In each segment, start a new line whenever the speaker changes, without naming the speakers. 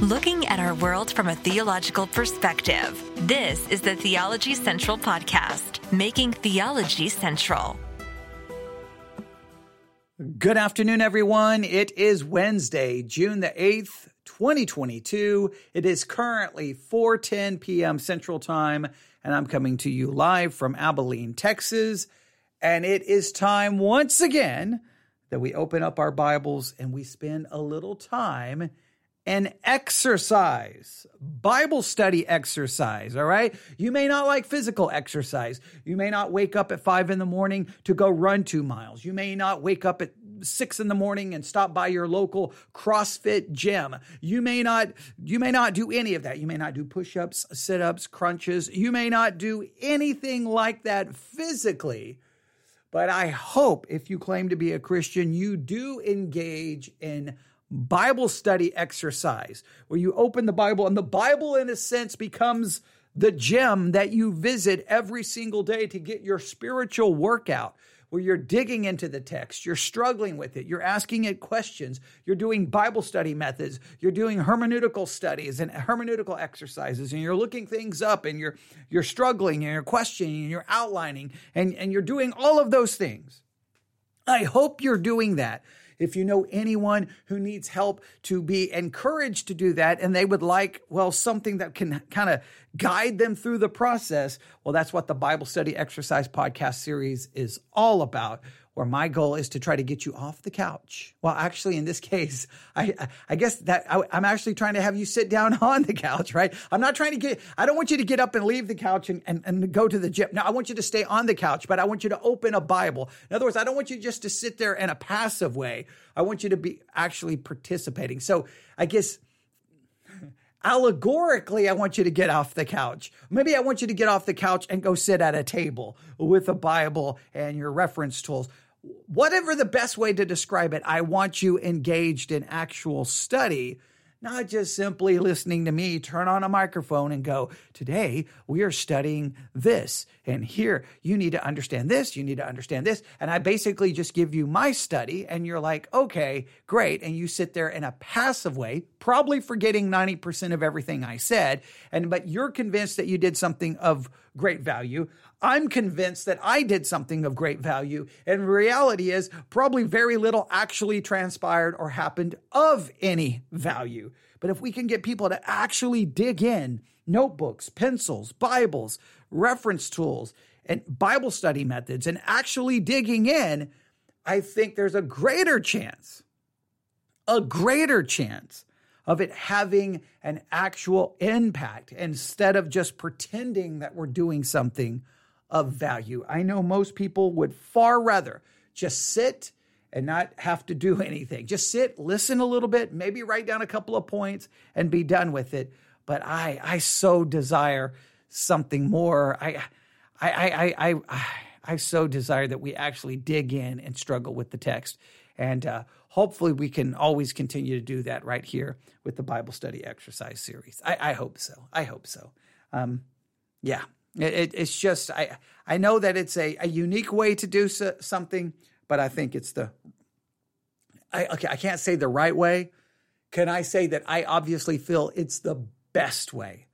looking at our world from a theological perspective. This is the Theology Central Podcast, making theology central.
Good afternoon, everyone. It is Wednesday, June the 8th, 2022. It is currently 4:10 p.m. Central Time, and I'm coming to you live from Abilene, Texas. And it is time once again that we open up our Bibles and we spend a little time and exercise, Bible study exercise. All right. You may not like physical exercise. You may not wake up at five in the morning to go run two miles. You may not wake up at six in the morning and stop by your local CrossFit gym. You may not, you may not do any of that. You may not do push-ups, sit-ups, crunches. You may not do anything like that physically. But I hope if you claim to be a Christian, you do engage in Bible study exercise where you open the Bible and the Bible, in a sense, becomes the gym that you visit every single day to get your spiritual workout. Where you're digging into the text, you're struggling with it, you're asking it questions, you're doing Bible study methods, you're doing hermeneutical studies and hermeneutical exercises, and you're looking things up and you're you're struggling and you're questioning and you're outlining and, and you're doing all of those things. I hope you're doing that if you know anyone who needs help to be encouraged to do that and they would like, well, something that can kind of guide them through the process, well, that's what the Bible Study Exercise podcast series is all about where my goal is to try to get you off the couch. Well, actually, in this case, I I guess that I, am actually trying to have you sit down on the couch, right? I'm not trying to get. I don't want you to get up and leave the couch and, and, and go to the gym. No, I want you to stay on the couch, but I want you to open a Bible. In other words, I don't want you just to sit there in a passive way. I want you to be actually participating. So I guess allegorically, I want you to get off the couch. Maybe I want you to get off the couch and go sit at a table with a Bible and your reference tools whatever the best way to describe it, I want you engaged in actual study not just simply listening to me turn on a microphone and go, Today we are studying this. And here you need to understand this, you need to understand this. And I basically just give you my study, and you're like, Okay, great. And you sit there in a passive way, probably forgetting 90% of everything I said. And but you're convinced that you did something of great value. I'm convinced that I did something of great value. And reality is probably very little actually transpired or happened of any value. But if we can get people to actually dig in, notebooks, pencils, Bibles, reference tools, and Bible study methods, and actually digging in, I think there's a greater chance, a greater chance of it having an actual impact instead of just pretending that we're doing something of value. I know most people would far rather just sit and not have to do anything. Just sit, listen a little bit, maybe write down a couple of points and be done with it. But I I so desire something more. I I I I I, I so desire that we actually dig in and struggle with the text. And uh, hopefully, we can always continue to do that right here with the Bible study exercise series. I, I hope so. I hope so. Um, yeah, it, it's just I I know that it's a, a unique way to do so, something, but I think it's the I okay I can't say the right way. Can I say that I obviously feel it's the best way?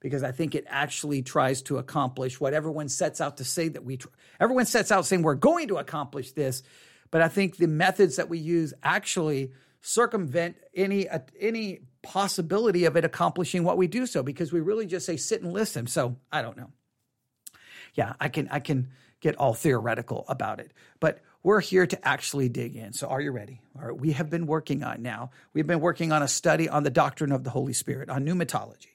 Because I think it actually tries to accomplish what everyone sets out to say that we. Everyone sets out saying we're going to accomplish this, but I think the methods that we use actually circumvent any uh, any possibility of it accomplishing what we do so because we really just say sit and listen. So I don't know yeah, I can I can get all theoretical about it. But we're here to actually dig in. So are you ready? All right, we have been working on now. We've been working on a study on the doctrine of the Holy Spirit, on pneumatology.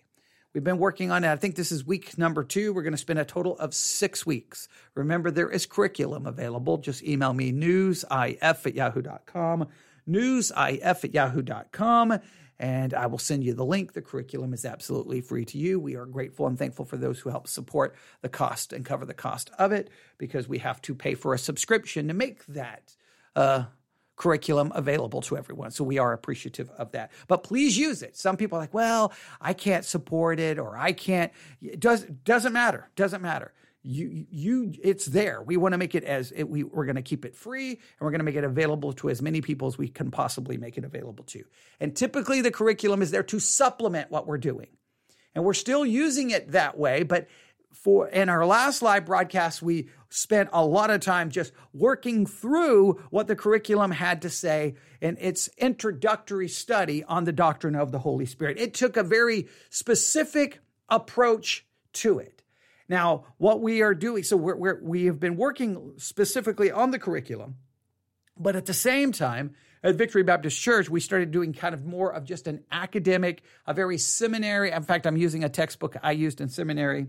We've been working on it. I think this is week number two. We're going to spend a total of six weeks. Remember, there is curriculum available. Just email me newsif at yahoo.com, newsif at yahoo.com and I will send you the link. The curriculum is absolutely free to you. We are grateful and thankful for those who help support the cost and cover the cost of it because we have to pay for a subscription to make that uh, curriculum available to everyone. So we are appreciative of that. But please use it. Some people are like, well, I can't support it or I can't. It does, doesn't matter. Doesn't matter. you you it's there we want to make it as it, we, we're going to keep it free and we're going to make it available to as many people as we can possibly make it available to and typically the curriculum is there to supplement what we're doing and we're still using it that way but for in our last live broadcast we spent a lot of time just working through what the curriculum had to say in its introductory study on the doctrine of the holy spirit it took a very specific approach to it now, what we are doing, so we're, we're, we have been working specifically on the curriculum, but at the same time, at Victory Baptist Church, we started doing kind of more of just an academic, a very seminary. In fact, I'm using a textbook I used in seminary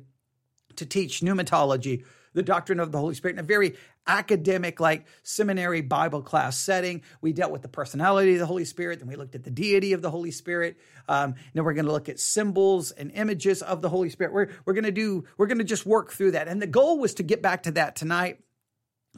to teach pneumatology the doctrine of the Holy Spirit in a very academic, like seminary Bible class setting. We dealt with the personality of the Holy Spirit, then we looked at the deity of the Holy Spirit. Um, then we're going to look at symbols and images of the Holy Spirit. We're, we're going to do, we're going to just work through that. And the goal was to get back to that tonight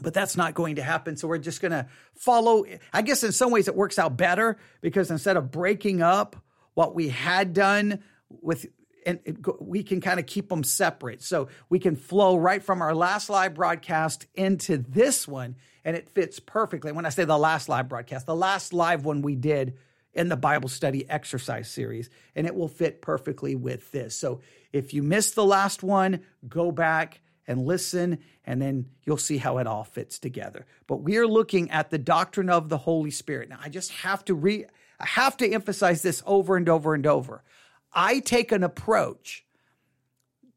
but that's not going to happen. So we're just going to follow. I guess in some ways it works out better because instead of breaking up what we had done with and it, we can kind of keep them separate. So we can flow right from our last live broadcast into this one, and it fits perfectly. When I say the last live broadcast, the last live one we did in the Bible study exercise series, and it will fit perfectly with this. So if you missed the last one, go back and listen, and then you'll see how it all fits together. But we are looking at the doctrine of the Holy Spirit. Now, I just have to re I have to emphasize this over and over and over. I take an approach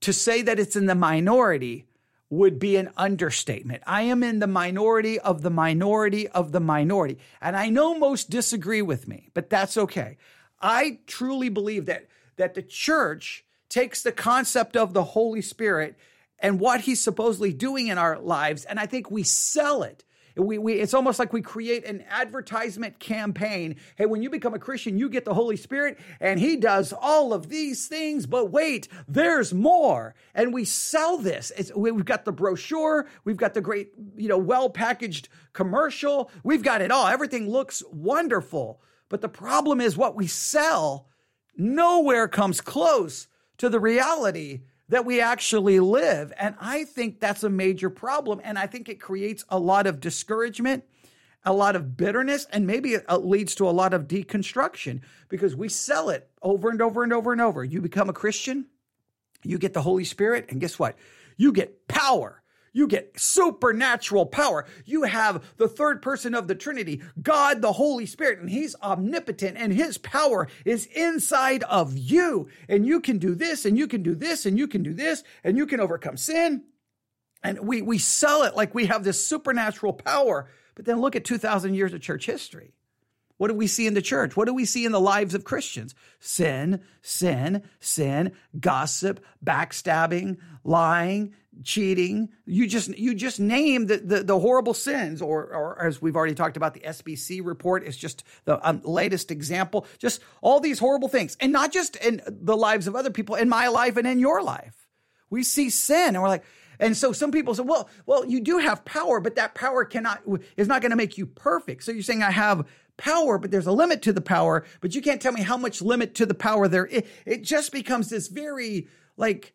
to say that it's in the minority would be an understatement. I am in the minority of the minority of the minority. And I know most disagree with me, but that's okay. I truly believe that that the church takes the concept of the Holy Spirit and what he's supposedly doing in our lives and I think we sell it we, we, it's almost like we create an advertisement campaign. Hey, when you become a Christian, you get the Holy Spirit and he does all of these things, but wait, there's more. And we sell this. It's, we've got the brochure. We've got the great, you know, well packaged commercial. We've got it all. Everything looks wonderful. But the problem is what we sell nowhere comes close to the reality that we actually live. And I think that's a major problem. And I think it creates a lot of discouragement, a lot of bitterness, and maybe it leads to a lot of deconstruction because we sell it over and over and over and over. You become a Christian, you get the Holy Spirit, and guess what? You get power. You get supernatural power. You have the third person of the Trinity, God the Holy Spirit, and He's omnipotent and His power is inside of you. And you can do this, and you can do this, and you can do this, and you can overcome sin. And we, we sell it like we have this supernatural power. But then look at 2,000 years of church history. What do we see in the church? What do we see in the lives of Christians? Sin, sin, sin, gossip, backstabbing, lying, cheating. You just you just name the, the, the horrible sins, or or as we've already talked about, the SBC report is just the um, latest example. Just all these horrible things, and not just in the lives of other people, in my life and in your life. We see sin, and we're like, and so some people say, well, well, you do have power, but that power cannot is not going to make you perfect. So you're saying I have power, but there's a limit to the power, but you can't tell me how much limit to the power there is. It just becomes this very like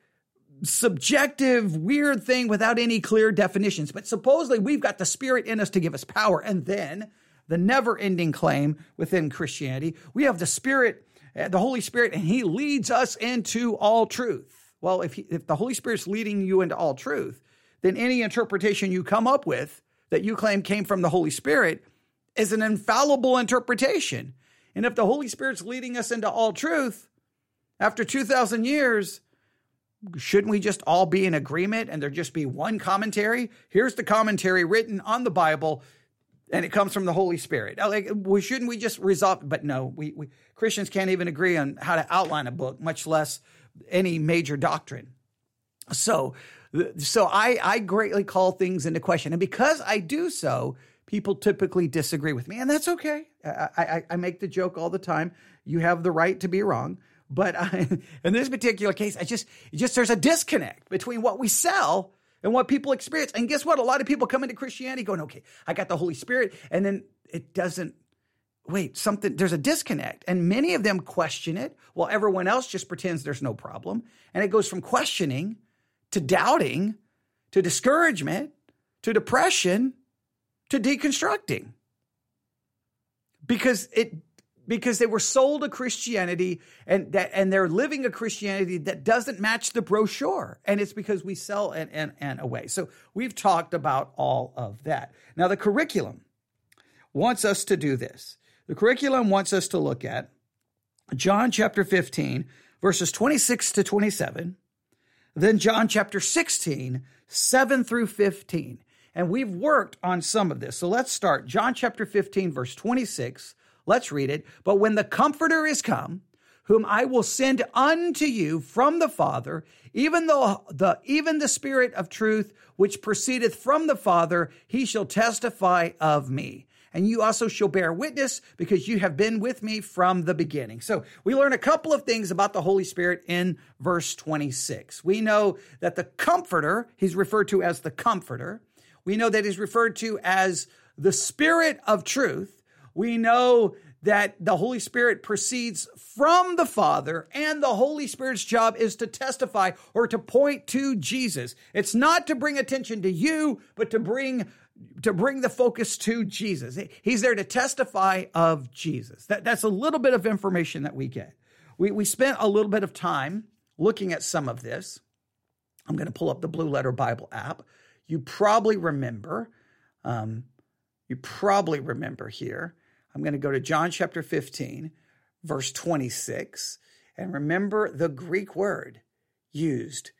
subjective, weird thing without any clear definitions. But supposedly we've got the spirit in us to give us power. And then the never ending claim within Christianity, we have the spirit, uh, the Holy Spirit, and he leads us into all truth. Well, if, he, if the Holy Spirit's leading you into all truth, then any interpretation you come up with that you claim came from the Holy Spirit is an infallible interpretation. And if the Holy Spirit's leading us into all truth, after 2,000 years, shouldn't we just all be in agreement and there just be one commentary? Here's the commentary written on the Bible, and it comes from the Holy Spirit. Like, shouldn't we just resolve? But no, we, we Christians can't even agree on how to outline a book, much less any major doctrine. So, so I, I greatly call things into question, and because I do so, people typically disagree with me, and that's okay. I, I, I make the joke all the time. You have the right to be wrong. But I, in this particular case, I just, just there's a disconnect between what we sell and what people experience. And guess what? A lot of people come into Christianity going, okay, I got the Holy Spirit. And then it doesn't, wait, something, there's a disconnect. And many of them question it while everyone else just pretends there's no problem. And it goes from questioning to doubting to discouragement, to depression, to deconstructing. Because it because they were sold a Christianity and that and they're living a Christianity that doesn't match the brochure. And it's because we sell and, and, and away. So we've talked about all of that. Now the curriculum wants us to do this. The curriculum wants us to look at John chapter 15, verses 26 to 27, then John chapter 16, 7 through 15. And we've worked on some of this. So let's start. John chapter 15, verse 26 Let's read it. But when the Comforter is come, whom I will send unto you from the Father, even though the even the Spirit of truth which proceedeth from the Father, he shall testify of me. And you also shall bear witness because you have been with me from the beginning. So we learn a couple of things about the Holy Spirit in verse 26. We know that the Comforter, he's referred to as the Comforter. We know that he's referred to as the Spirit of truth. We know that the Holy Spirit proceeds from the Father, and the Holy Spirit's job is to testify or to point to Jesus. It's not to bring attention to you, but to bring to bring the focus to Jesus. He's there to testify of Jesus. That, that's a little bit of information that we get. We, we spent a little bit of time looking at some of this. I'm going to pull up the Blue Letter Bible app. You probably remember, um, you probably remember here I'm going to go to John chapter 15, verse 26. And remember the Greek word used.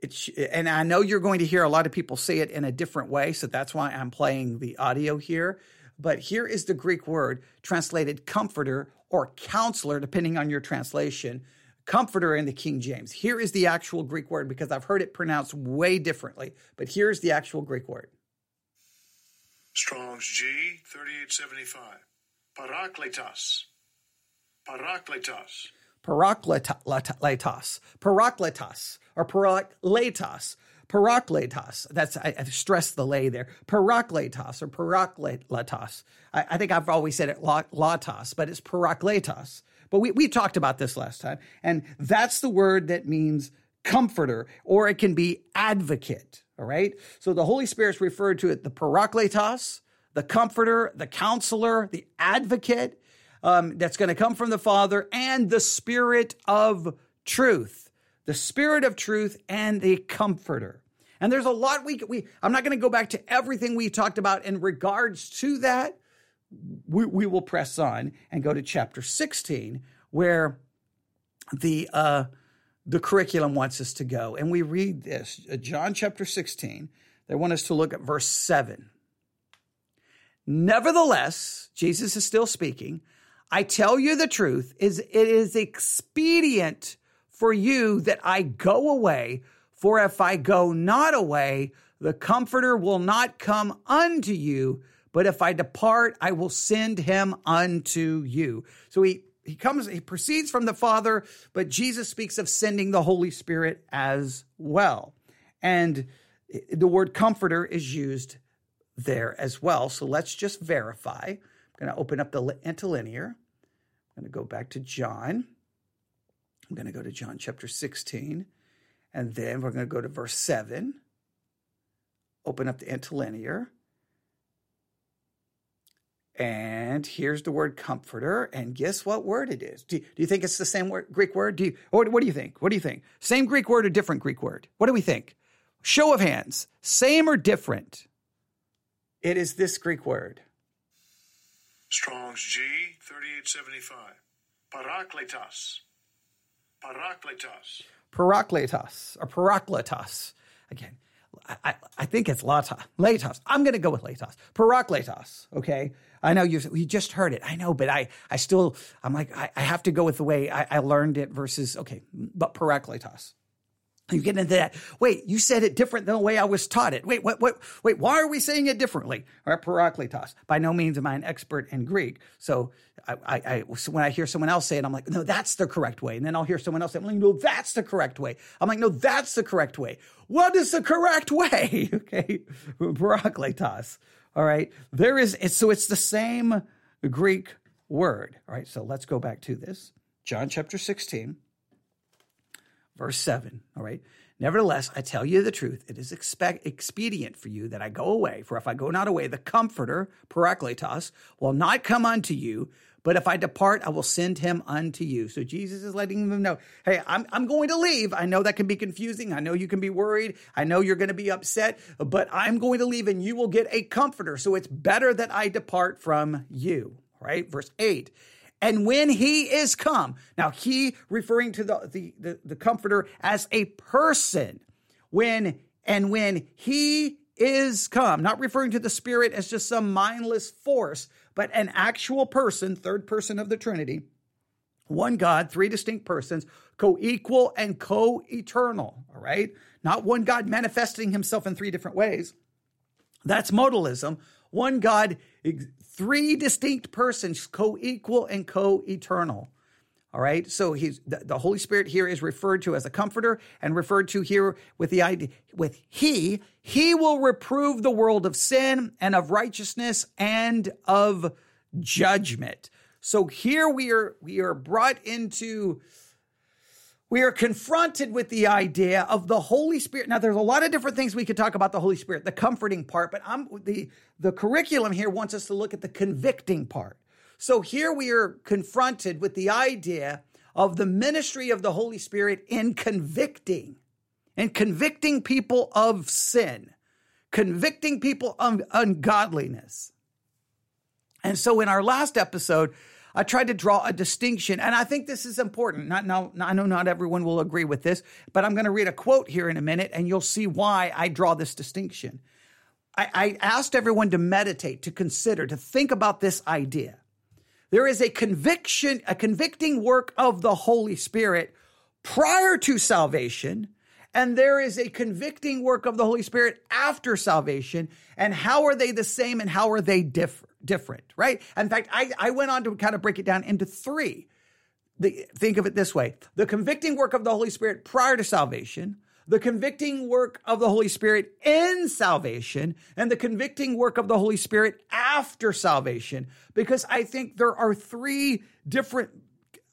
It's, and I know you're going to hear a lot of people say it in a different way, so that's why I'm playing the audio here. But here is the Greek word translated comforter or counselor, depending on your translation. Comforter in the King James. Here is the actual Greek word because I've heard it pronounced way differently, but here's the actual Greek word.
Strong's G 3875. Parakletos. Parakletos.
Parakletos. Parakletos. Or parakletos. Parakletos. That's, I, I stress the lay there. Parakletos or parakletos. I, I think I've always said it latos, but it's parakletos. But we, we talked about this last time. And that's the word that means comforter, or it can be advocate. All right. So the Holy Spirit's referred to it the parakletos, the comforter, the counselor, the advocate um, that's going to come from the Father, and the Spirit of truth. The Spirit of truth and the comforter. And there's a lot we, we I'm not going to go back to everything we talked about in regards to that. We, we will press on and go to chapter 16, where the uh, the curriculum wants us to go. And we read this, uh, John chapter 16. They want us to look at verse 7. Nevertheless, Jesus is still speaking. I tell you the truth is it is expedient for you that I go away, for if I go not away, the comforter will not come unto you, but if I depart, I will send him unto you. So he he comes, he proceeds from the Father, but Jesus speaks of sending the Holy Spirit as well. And the word comforter is used there as well. So let's just verify. I'm going to open up the interlinear. I'm going to go back to John. I'm going to go to John chapter 16. And then we're going to go to verse 7. Open up the interlinear. And here's the word comforter. And guess what word it is? Do you, do you think it's the same word, Greek word? Do you, what, what do you think? What do you think? Same Greek word or different Greek word? What do we think? Show of hands. Same or different? It is this Greek word.
Strong's G 3875. Parakletos. Parakletos.
Parakletos or parakletos. Again, I, I think it's lata, latos. I'm going to go with latos. Parakletos. Okay. I know you you just heard it. I know, but I I still I'm like I, I have to go with the way I, I learned it versus okay, but parakletos. You get into that. Wait, you said it different than the way I was taught it. Wait, what, what, wait, why are we saying it differently? Right, parakletos. By no means am I an expert in Greek. So I, I, I so when I hear someone else say it, I'm like, no, that's the correct way. And then I'll hear someone else say, I'm like, no, that's the correct way. I'm like, no, that's the correct way. What is the correct way? okay, parakletos. All right, there is, so it's the same Greek word. All right, so let's go back to this. John chapter 16 verse 7. All right. Nevertheless, I tell you the truth. It is expect, expedient for you that I go away. For if I go not away, the Comforter, Parakletos, will not come unto you. But if I depart, I will send him unto you. So Jesus is letting them know, hey, I'm, I'm going to leave. I know that can be confusing. I know you can be worried. I know you're going to be upset, but I'm going to leave and you will get a comforter. So it's better that I depart from you. Right? Verse 8. And when he is come, now he referring to the, the, the, the comforter as a person, when and when he is come, not referring to the spirit as just some mindless force, but an actual person, third person of the Trinity, one God, three distinct persons, co equal and co eternal, all right? Not one God manifesting himself in three different ways. That's modalism. One God three distinct persons, co equal and co eternal. All right. So he's the, the, Holy Spirit here is referred to as a comforter and referred to here with the idea with he, he will reprove the world of sin and of righteousness and of judgment. So here we are we are brought into we are confronted with the idea of the Holy Spirit. Now, there's a lot of different things we could talk about the Holy Spirit, the comforting part, but I'm the the curriculum here wants us to look at the convicting part. So here we are confronted with the idea of the ministry of the Holy Spirit in convicting and convicting people of sin, convicting people of ungodliness. And so in our last episode, I tried to draw a distinction, and I think this is important. Not, now, I know not everyone will agree with this, but I'm going to read a quote here in a minute, and you'll see why I draw this distinction. I, I asked everyone to meditate, to consider, to think about this idea. There is a conviction, a convicting work of the Holy Spirit prior to salvation, and there is a convicting work of the Holy Spirit after salvation. And how are they the same and how are they different? Different, right? In fact, I, I went on to kind of break it down into three. The, think of it this way the convicting work of the Holy Spirit prior to salvation, the convicting work of the Holy Spirit in salvation, and the convicting work of the Holy Spirit after salvation. Because I think there are three different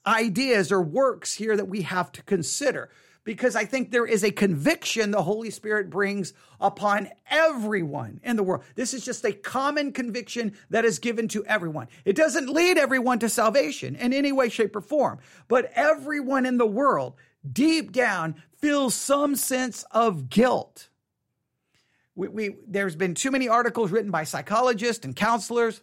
ideas or works here that we have to consider because I think there is a conviction the Holy Spirit brings upon everyone in the world. This is just a common conviction that is given to everyone. It doesn't lead everyone to salvation in any way, shape, or form, but everyone in the world deep down feels some sense of guilt. We, we, there's been too many articles written by psychologists and counselors,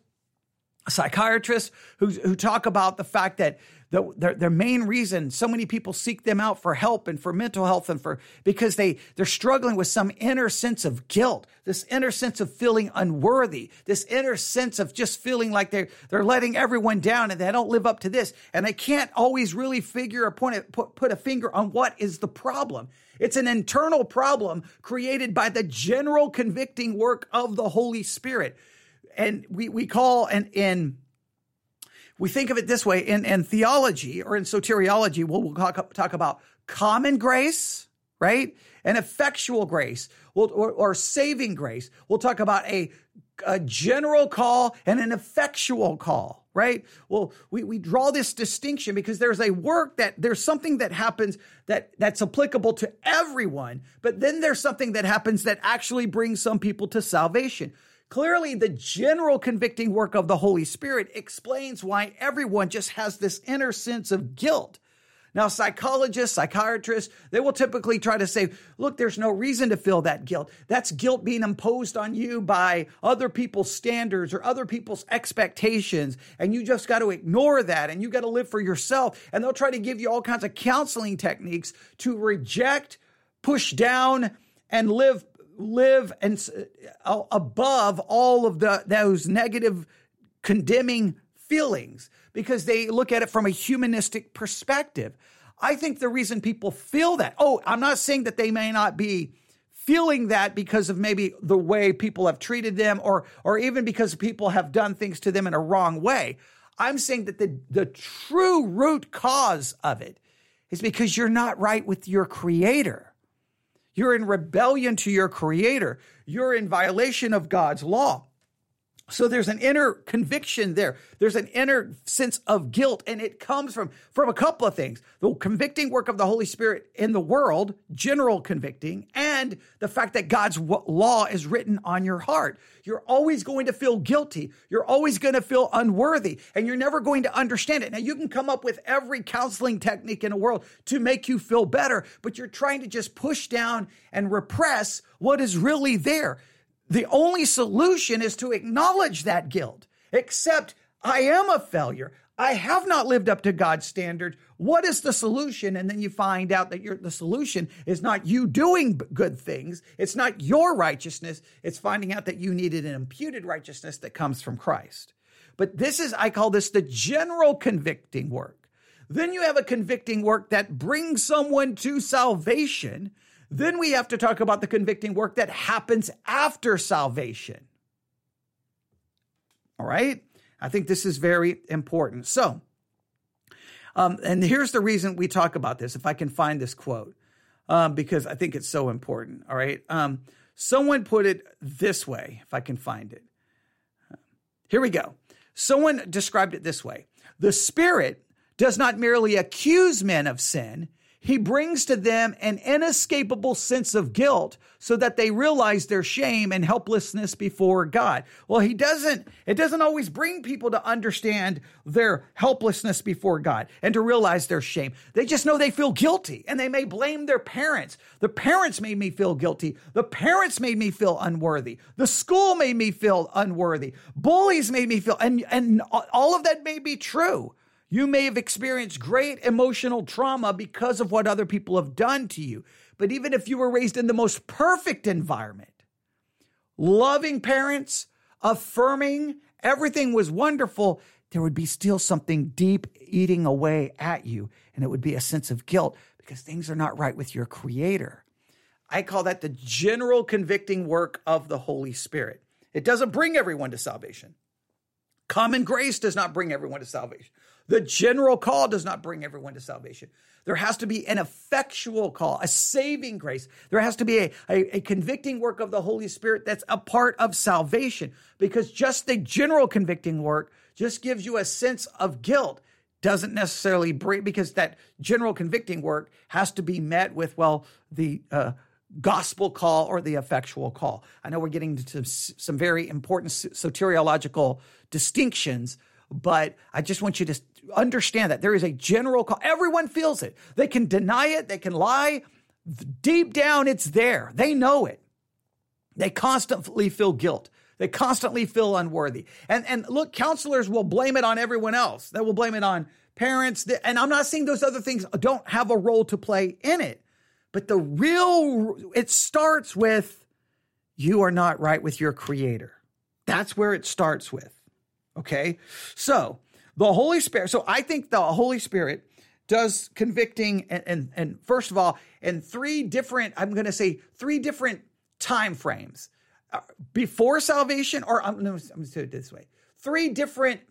psychiatrists who, who talk about the fact that the, their, their main reason so many people seek them out for help and for mental health and for because they they're struggling with some inner sense of guilt this inner sense of feeling unworthy this inner sense of just feeling like they're they're letting everyone down and they don't live up to this. And they can't always really figure or point it, put, put a finger on what is the problem. It's an internal problem created by the general convicting work of the holy spirit. And we we call and in we think of it this way in, in theology or in soteriology, we'll, we'll talk, talk, about common grace, right? And effectual grace we'll, or, or saving grace. We'll talk about a, a general call and an effectual call, right? Well, we, we draw this distinction because there's a work that there's something that happens that that's applicable to everyone, but then there's something that happens that actually brings some people to salvation. Clearly, the general convicting work of the Holy Spirit explains why everyone just has this inner sense of guilt. Now, psychologists, psychiatrists, they will typically try to say, look, there's no reason to feel that guilt. That's guilt being imposed on you by other people's standards or other people's expectations. And you just got to ignore that and you got to live for yourself. And they'll try to give you all kinds of counseling techniques to reject, push down, and live live and uh, above all of the those negative condemning feelings because they look at it from a humanistic perspective. I think the reason people feel that, oh, I'm not saying that they may not be feeling that because of maybe the way people have treated them or or even because people have done things to them in a wrong way. I'm saying that the the true root cause of it is because you're not right with your creator. You're in rebellion to your creator. You're in violation of God's law. So there's an inner conviction there. There's an inner sense of guilt, and it comes from, from a couple of things. The convicting work of the Holy Spirit in the world, general convicting, and the fact that God's law is written on your heart. You're always going to feel guilty. You're always going to feel unworthy, and you're never going to understand it. Now, you can come up with every counseling technique in the world to make you feel better, but you're trying to just push down and repress what is really there. The only solution is to acknowledge that guilt, accept I am a failure. I have not lived up to God's standard. What is the solution? And then you find out that the solution is not you doing good things. It's not your righteousness. It's finding out that you needed an imputed righteousness that comes from Christ. But this is, I call this the general convicting work. Then you have a convicting work that brings someone to salvation then we have to talk about the convicting work that happens after salvation. All right? I think this is very important. So, um, and here's the reason we talk about this, if I can find this quote, um, because I think it's so important. All right. Um, someone put it this way, if I can find it. Here we go. Someone described it this way The Spirit does not merely accuse men of sin, he brings to them an inescapable sense of guilt so that they realize their shame and helplessness before God. Well, he doesn't, it doesn't always bring people to understand their helplessness before God and to realize their shame. They just know they feel guilty and they may blame their parents. The parents made me feel guilty. The parents made me feel unworthy. The school made me feel unworthy. Bullies made me feel, and, and all of that may be true. You may have experienced great emotional trauma because of what other people have done to you. But even if you were raised in the most perfect environment, loving parents, affirming, everything was wonderful, there would be still something deep eating away at you. And it would be a sense of guilt because things are not right with your creator. I call that the general convicting work of the Holy Spirit. It doesn't bring everyone to salvation. Common grace does not bring everyone to salvation. The general call does not bring everyone to salvation. There has to be an effectual call, a saving grace. There has to be a, a, a, convicting work of the Holy Spirit that's a part of salvation because just the general convicting work just gives you a sense of guilt. Doesn't necessarily bring, because that general convicting work has to be met with, well, the, uh, gospel call or the effectual call. I know we're getting into some very important soteriological distinctions, but I just want you to understand that there is a general call. Everyone feels it. They can deny it, they can lie. Deep down, it's there. They know it. They constantly feel guilt. They constantly feel unworthy. And, and look, counselors will blame it on everyone else. They will blame it on parents. And I'm not saying those other things don't have a role to play in it. But the real, it starts with you are not right with your creator. That's where it starts with. Okay. So the Holy Spirit. So I think the Holy Spirit does convicting and, and, and first of all, in three different, I'm going to say three different time frames uh, before salvation, or I'm, I'm going to do it this way. Three different,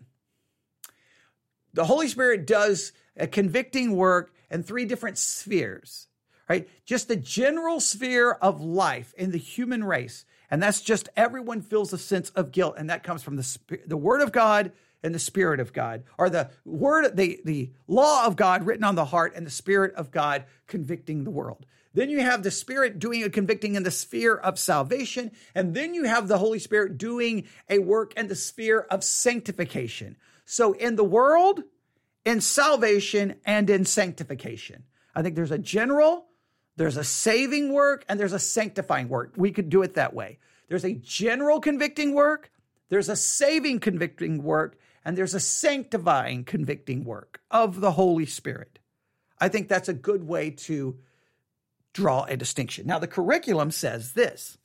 the Holy Spirit does a convicting work in three different spheres, right? Just the general sphere of life in the human race. And that's just everyone feels a sense of guilt. And that comes from the, the word of God, and the Spirit of God, or the word, the, the law of God written on the heart and the Spirit of God convicting the world. Then you have the Spirit doing a convicting in the sphere of salvation. And then you have the Holy Spirit doing a work in the sphere of sanctification. So in the world, in salvation, and in sanctification. I think there's a general, there's a saving work, and there's a sanctifying work. We could do it that way. There's a general convicting work, there's a saving convicting work, and there's a sanctifying, convicting work of the Holy Spirit. I think that's a good way to draw a distinction. Now, the curriculum says this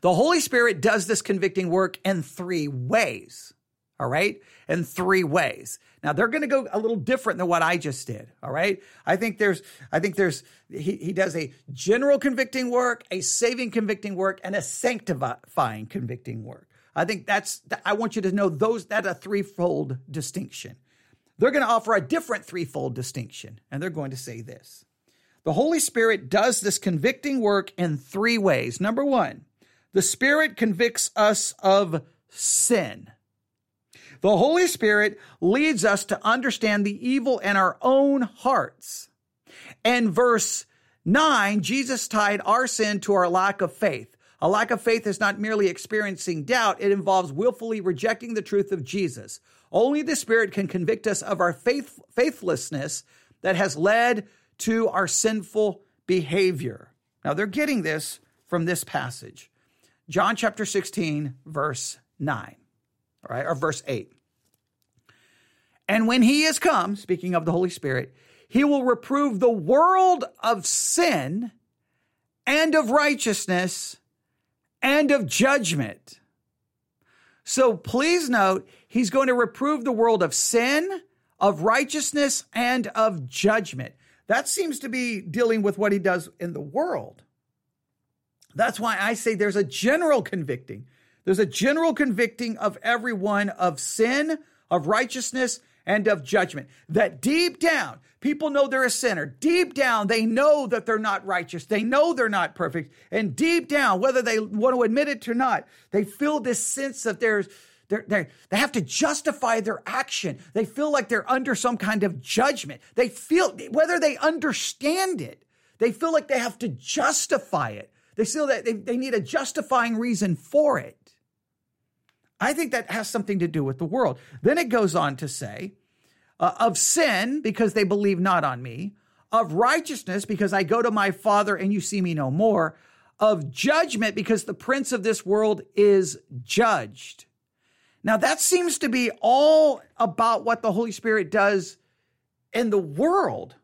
the Holy Spirit does this convicting work in three ways. All right. In three ways. Now they're going to go a little different than what I just did. All right. I think there's, I think there's, he, he does a general convicting work, a saving convicting work, and a sanctifying convicting work. I think that's, I want you to know those, that a threefold distinction. They're going to offer a different threefold distinction, and they're going to say this. The Holy Spirit does this convicting work in three ways. Number one, the Spirit convicts us of sin. The Holy Spirit leads us to understand the evil in our own hearts. And verse 9, Jesus tied our sin to our lack of faith. A lack of faith is not merely experiencing doubt, it involves willfully rejecting the truth of Jesus. Only the Spirit can convict us of our faith, faithlessness that has led to our sinful behavior. Now, they're getting this from this passage John chapter 16, verse 9, all right, or verse 8. And when he is come, speaking of the Holy Spirit, he will reprove the world of sin and of righteousness and of judgment. So please note, he's going to reprove the world of sin, of righteousness, and of judgment. That seems to be dealing with what he does in the world. That's why I say there's a general convicting. There's a general convicting of everyone of sin, of righteousness, and of judgment. That deep down, people know they're a sinner. Deep down, they know that they're not righteous. They know they're not perfect. And deep down, whether they want to admit it or not, they feel this sense that there's they're, they're, they have to justify their action. They feel like they're under some kind of judgment. They feel, whether they understand it, they feel like they have to justify it. They feel that they, they need a justifying reason for it. I think that has something to do with the world. Then it goes on to say, uh, of sin, because they believe not on me, of righteousness, because I go to my Father and you see me no more, of judgment, because the prince of this world is judged. Now, that seems to be all about what the Holy Spirit does in the world.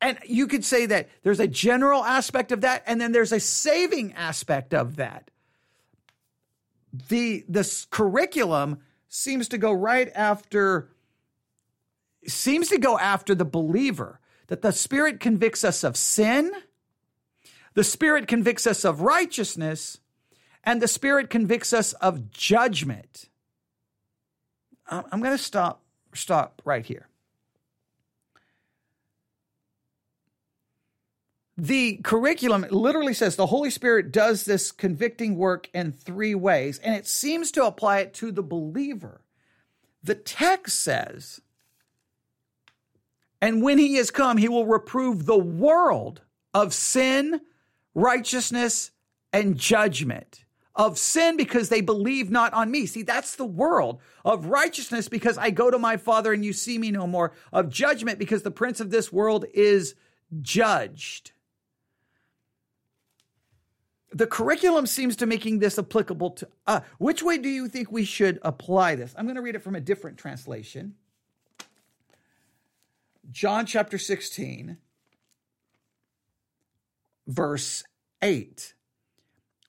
And you could say that there's a general aspect of that, and then there's a saving aspect of that the this curriculum seems to go right after seems to go after the believer that the spirit convicts us of sin the spirit convicts us of righteousness and the spirit convicts us of judgment. I'm going to stop stop right here the curriculum literally says the Holy Spirit does this convicting work in three ways, and it seems to apply it to the believer. The text says, and when he is come, he will reprove the world of sin, righteousness, and judgment. Of sin because they believe not on me. See, that's the world. Of righteousness because I go to my Father and you see me no more. Of judgment because the prince of this world is judged the curriculum seems to making this applicable to uh, which way do you think we should apply this? I'm going to read it from a different translation. John chapter 16 verse 8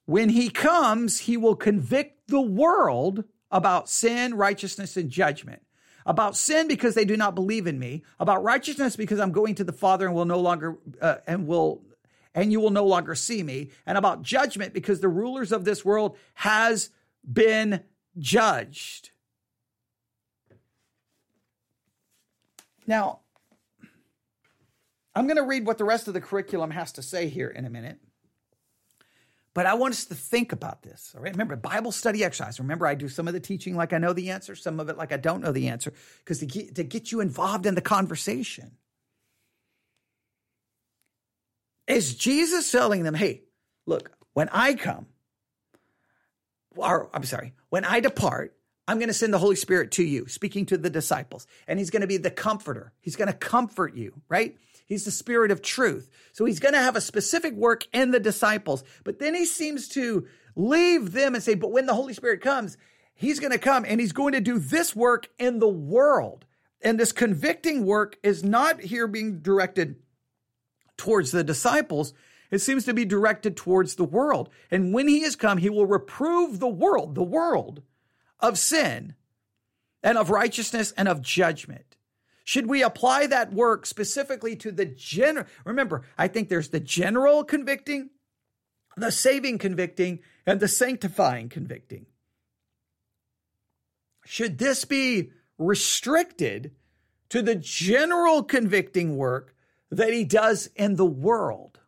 when he comes he will convict the world about sin righteousness and judgment. About sin because they do not believe in me. About righteousness because i'm going to the father and will no longer uh, and will and you will no longer see me, and about judgment because the rulers of this world has been judged. Now, I'm going to read what the rest of the curriculum has to say here in a minute. But I want us to think about this. All right. Remember, Bible study exercise. Remember, I do some of the teaching like I know the answer, some of it like I don't know the answer, because to get, to get you involved in the conversation. Is Jesus telling them, hey, look, when I come, or I'm sorry, when I depart, I'm going to send the Holy Spirit to you, speaking to the disciples, and he's going to be the comforter. He's going to comfort you, right? He's the spirit of truth. So he's going to have a specific work in the disciples. But then he seems to leave them and say, but when the Holy Spirit comes, he's going to come and he's going to do this work in the world. And this convicting work is not here being directed towards the disciples, it seems to be directed towards the world. And when he has come, he will reprove the world, the world of sin and of righteousness and of judgment. Should we apply that work specifically to the general? Remember, I think there's the general convicting, the saving convicting, and the sanctifying convicting. Should this be restricted to the general convicting work that he does in the world?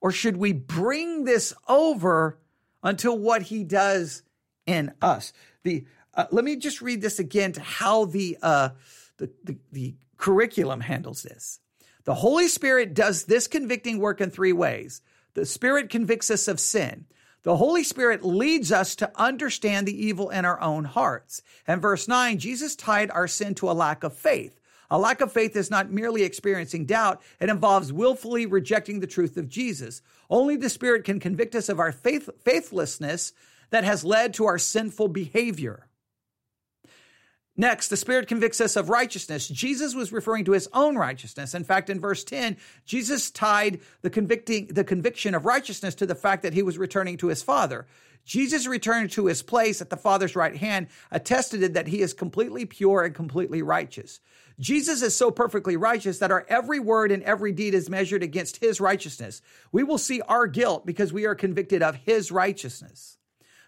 Or should we bring this over until what he does in us. The uh, let me just read this again to how the, uh, the, the the curriculum handles this. The Holy Spirit does this convicting work in three ways. The Spirit convicts us of sin. The Holy Spirit leads us to understand the evil in our own hearts. And verse 9, Jesus tied our sin to a lack of faith. A lack of faith is not merely experiencing doubt, it involves willfully rejecting the truth of Jesus. Only the Spirit can convict us of our faith, faithlessness that has led to our sinful behavior. Next, the Spirit convicts us of righteousness. Jesus was referring to his own righteousness. In fact, in verse 10, Jesus tied the convicting, the conviction of righteousness to the fact that he was returning to his Father. Jesus returning to his place at the Father's right hand attested that he is completely pure and completely righteous. Jesus is so perfectly righteous that our every word and every deed is measured against his righteousness. We will see our guilt because we are convicted of his righteousness.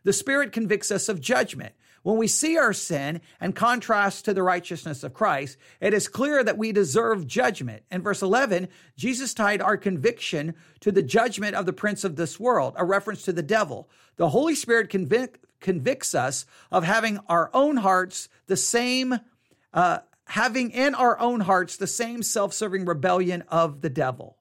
The Spirit convicts us of judgment. When we see our sin and contrast to the righteousness of Christ, it is clear that we deserve judgment. In verse 11, Jesus tied our conviction to the judgment of the prince of this world, a reference to the devil. The Holy Spirit convic- convicts us of having our own hearts the same, uh, having in our own hearts the same self-serving rebellion of the devil.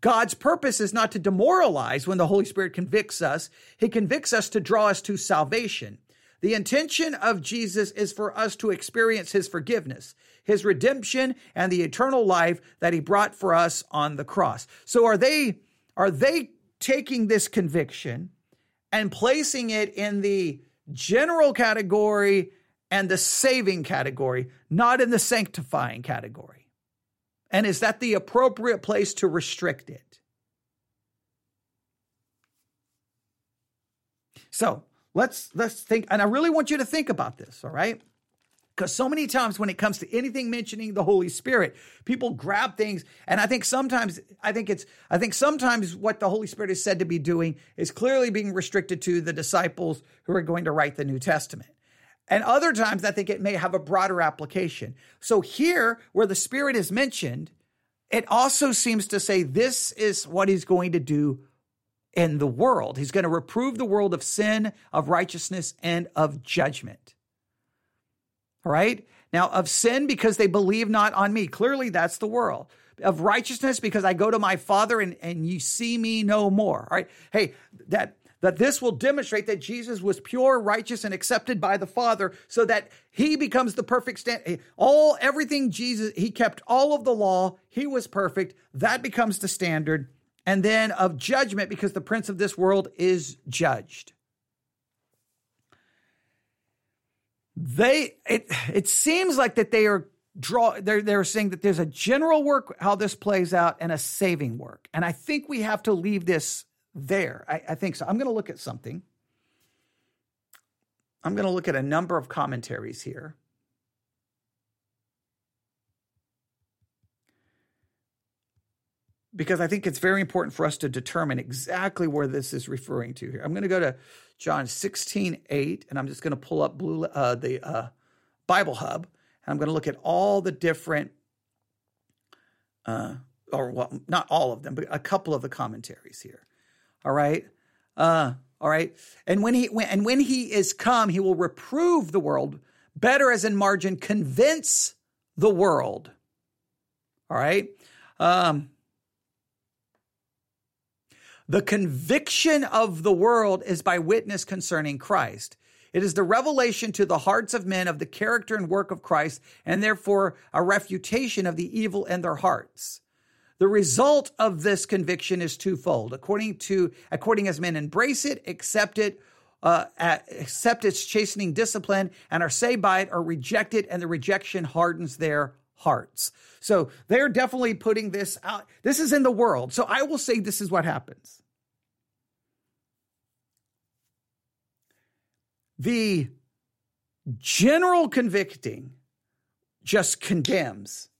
God's purpose is not to demoralize when the Holy Spirit convicts us. He convicts us to draw us to salvation. The intention of Jesus is for us to experience his forgiveness, his redemption, and the eternal life that he brought for us on the cross. So are they are they taking this conviction and placing it in the general category and the saving category, not in the sanctifying category? And is that the appropriate place to restrict it? So, Let's let's think, and I really want you to think about this, all right? Because so many times when it comes to anything mentioning the Holy Spirit, people grab things, and I think sometimes I think it's I think sometimes what the Holy Spirit is said to be doing is clearly being restricted to the disciples who are going to write the New Testament. And other times I think it may have a broader application. So here, where the Spirit is mentioned, it also seems to say this is what he's going to do in the world. He's going to reprove the world of sin, of righteousness, and of judgment. All right? Now, of sin because they believe not on me. Clearly, that's the world. Of righteousness because I go to my Father and, and you see me no more. All right? Hey, that that this will demonstrate that Jesus was pure, righteous, and accepted by the Father, so that he becomes the perfect stand. All everything Jesus, he kept all of the law, he was perfect. That becomes the standard and then of judgment because the prince of this world is judged. They it it seems like that they are draw they're they're saying that there's a general work how this plays out and a saving work. And I think we have to leave this there. I, I think so. I'm gonna look at something. I'm gonna look at a number of commentaries here. because I think it's very important for us to determine exactly where this is referring to here. I'm going to go to John 16, 8, and I'm just going to pull up Blue, uh, the uh, Bible Hub, and I'm going to look at all the different, uh, or well, not all of them, but a couple of the commentaries here. All right. Uh, all right. And when he when, and when he is come, he will reprove the world, better as in margin, convince the world. All right. Um, the conviction of the world is by witness concerning Christ. It is the revelation to the hearts of men of the character and work of Christ, and therefore a refutation of the evil in their hearts. The result of this conviction is twofold. According to, according as men embrace it, accept it, uh, accept its chastening discipline, and are saved by it, or reject it, and the rejection hardens their hearts. So they're definitely putting this out. This is in the world. So I will say this is what happens. The general convicting just condemns.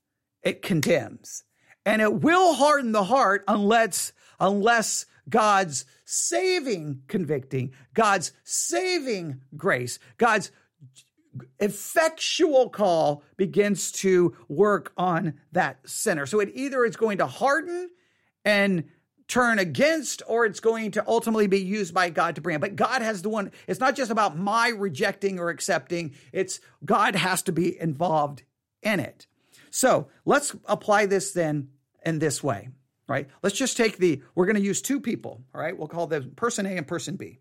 It condemns. And it will harden the heart unless unless God's saving convicting, God's saving grace, God's effectual call begins to work on that sinner. So it either is going to harden and turn against or it's going to ultimately be used by God to bring it. But God has the one, it's not just about my rejecting or accepting, it's God has to be involved in it. So let's apply this then in this way, right? Let's just take the, we're going to use two people, all right? We'll call them person A and person B.